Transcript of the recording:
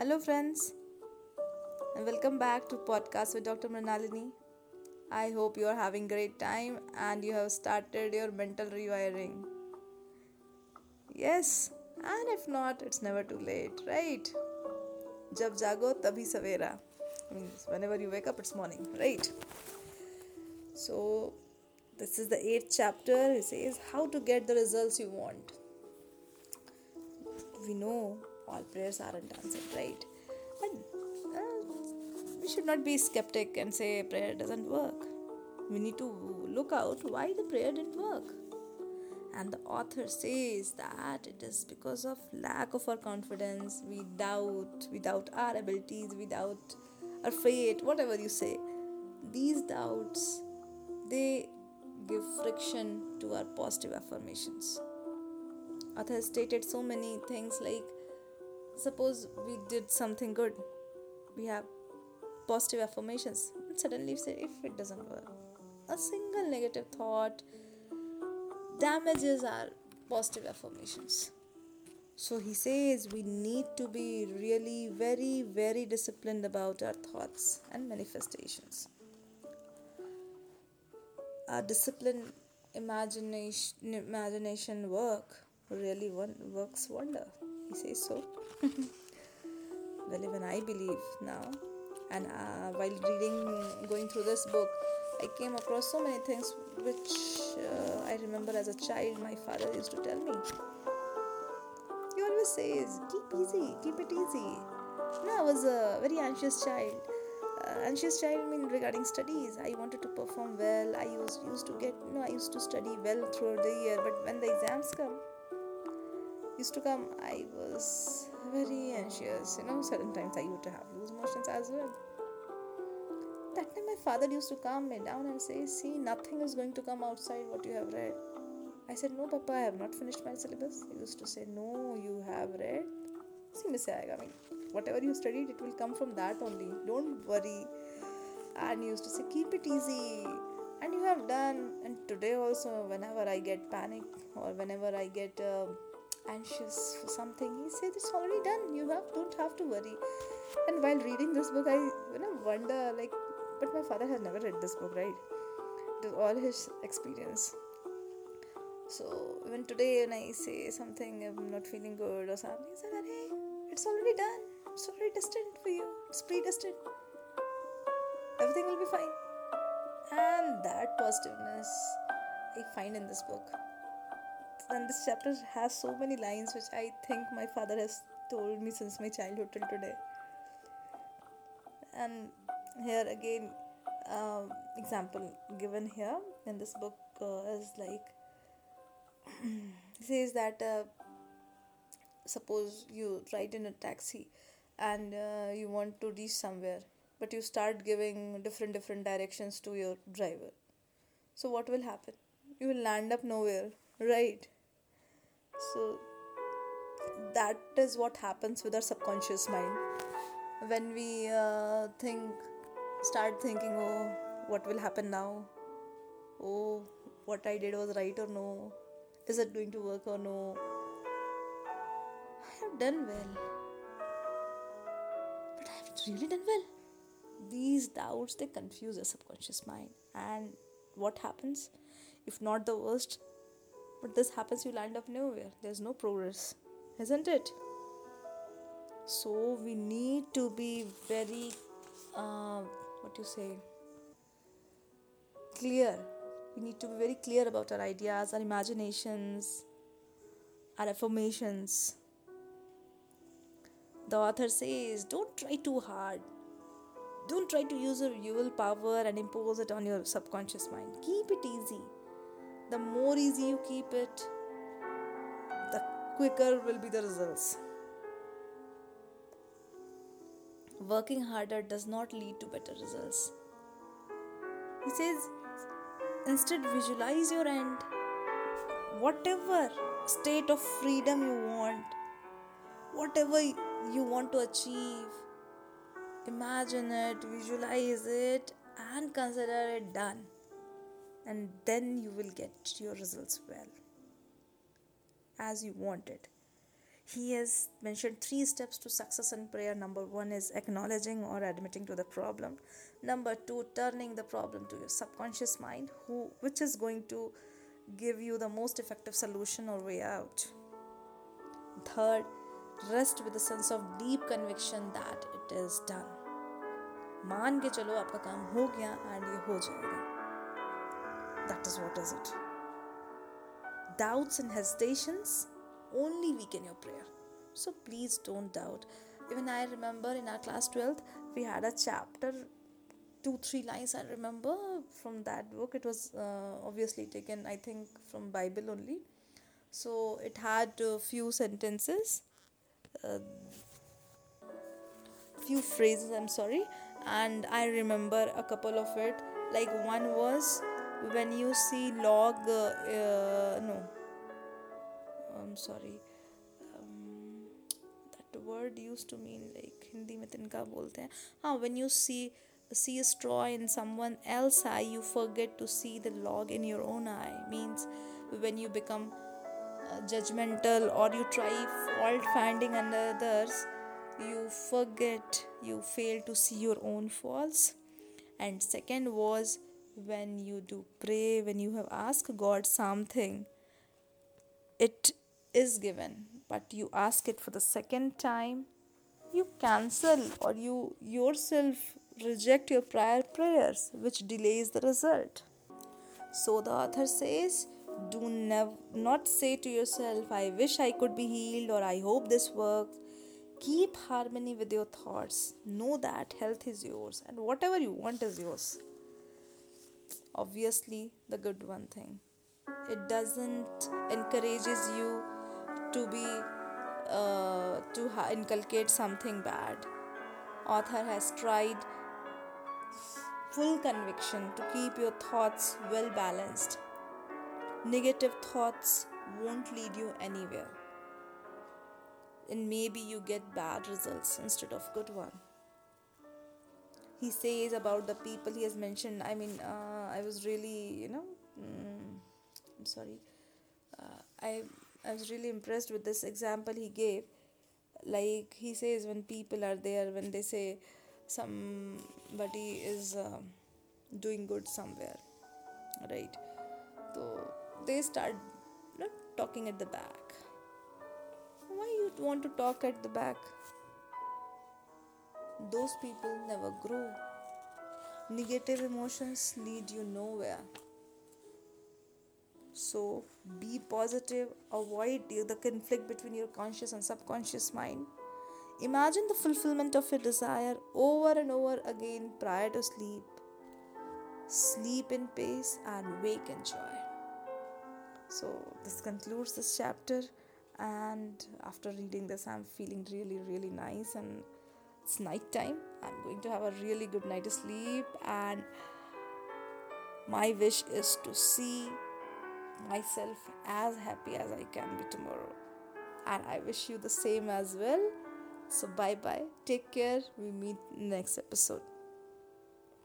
Hello, friends, and welcome back to podcast with Dr. Manalini. I hope you are having great time and you have started your mental rewiring. Yes, and if not, it's never too late, right? Jab jago tabhi savera means whenever you wake up, it's morning, right? So this is the eighth chapter. It says how to get the results you want. We know all prayers aren't answered, right? But uh, we should not be skeptic and say prayer doesn't work. We need to look out why the prayer didn't work. And the author says that it is because of lack of our confidence. We doubt, doubt our abilities, without our fate, whatever you say. These doubts, they give friction to our positive affirmations. Author has stated so many things like suppose we did something good. We have positive affirmations. But suddenly say if it doesn't work a single negative thought damages our positive affirmations. So he says we need to be really very very disciplined about our thoughts and manifestations. Our disciplined imagination imagination work really one, works wonder he says so. Well even i believe now. And uh, while reading going through this book i came across so many things which uh, i remember as a child my father used to tell me. He always says keep easy keep it easy. Know, i was a very anxious child uh, anxious child I mean regarding studies. I wanted to perform well. I used used to get you know i used to study well throughout the year. But when the exams come used to come, I was very anxious. You know, certain times I used to have loose motions as well. That time, my father used to calm me down and say, See, nothing is going to come outside what you have read. I said, No, Papa, I have not finished my syllabus. He used to say, No, you have read. See, Miss I mean, whatever you studied, it will come from that only. Don't worry. And he used to say, Keep it easy. And you have done. And today also, whenever I get panic or whenever I get. Uh, anxious for something he said it's already done. You have don't have to worry. And while reading this book i you know wonder like but my father has never read this book right? It all his experience. So even today when i say something i'm not feeling good or something he said hey it's already done. It's already destined for you. It's predestined. Everything will be fine. And that positiveness i find in this book and this chapter has so many lines which I think my father has told me since my childhood till today. And here again, um, example given here in this book uh, is like says that uh, suppose you ride in a taxi and uh, you want to reach somewhere but you start giving different different directions to your driver. So what will happen? You will land up nowhere right so that is what happens with our subconscious mind. When we uh, think start thinking oh what will happen now? Oh what i did was right or no? Is it going to work or no? I have done well. But i have really done well. These doubts they confuse the subconscious mind. And what happens? If not the worst but this happens, you land up nowhere. There's no progress, isn't it? So we need to be very, uh, what you say, clear. We need to be very clear about our ideas, our imaginations, our affirmations. The author says, don't try too hard. Don't try to use your will power and impose it on your subconscious mind. Keep it easy the more easy you keep it, the quicker will be the results. Working harder does not lead to better results. He says, instead, visualize your end. Whatever state of freedom you want, whatever you want to achieve, imagine it, visualize it, and consider it done and then you will get your results well as you want it. he has mentioned three steps to success in prayer. Number one is acknowledging or admitting to the problem. Number two, turning the problem to your subconscious mind, who which is going to give you the most effective solution or way out. Third, rest with a sense of deep conviction that it is done. मान के चलो आपका काम हो गया and ये हो जाएगा that is what is it. Doubts and hesitations only weaken your prayer. So please don't doubt. Even I remember in our class 12th, we had a chapter, two, three lines I remember from that book. It was uh, obviously taken, I think, from Bible only. So it had a few sentences. Uh, few phrases i'm sorry and i remember a couple of it like one was when you see log, uh, uh, no, I'm sorry um, that word used to mean like Hindi में तिनका बोलते हैं हाँ when you see see a straw in someone else eye you forget to see the log in your own eye means when you become uh, judgmental or you try fault finding in others you forget you fail to see your own faults and second was when you do pray when you have asked god something it is given. But you ask it for the second time you cancel or you yourself reject your prior prayers which delays the result. So the author says do nev- not say to yourself i wish i could be healed or i hope this works keep harmony with your thoughts. Know that health is yours and whatever you want is yours obviously the good one thing. It doesn't encourages you to be uh, to ha- inculcate something bad. Author has tried full conviction to keep your thoughts well balanced. Negative thoughts won't lead you anywhere. And maybe you get bad results instead of good one he says about the people he has mentioned i mean uh, i was really you know mm, i'm sorry uh, i I was really impressed with this example he gave. Like he says, when people are there, when they say somebody is uh, doing good somewhere, right? So they start you know, talking at the back. Why you want to talk at the back? Those people never grow. Negative emotions lead you nowhere. So be positive, avoid the conflict between your conscious and subconscious mind. Imagine the fulfillment of your desire over and over again prior to sleep. Sleep in peace and wake in joy. So, this concludes this chapter, and after reading this, I'm feeling really, really nice. And it's night time. I'm going to have a really good night of sleep, and my wish is to see myself as happy as I can be tomorrow. And I wish you the same as well. So, bye bye. Take care. We meet next episode.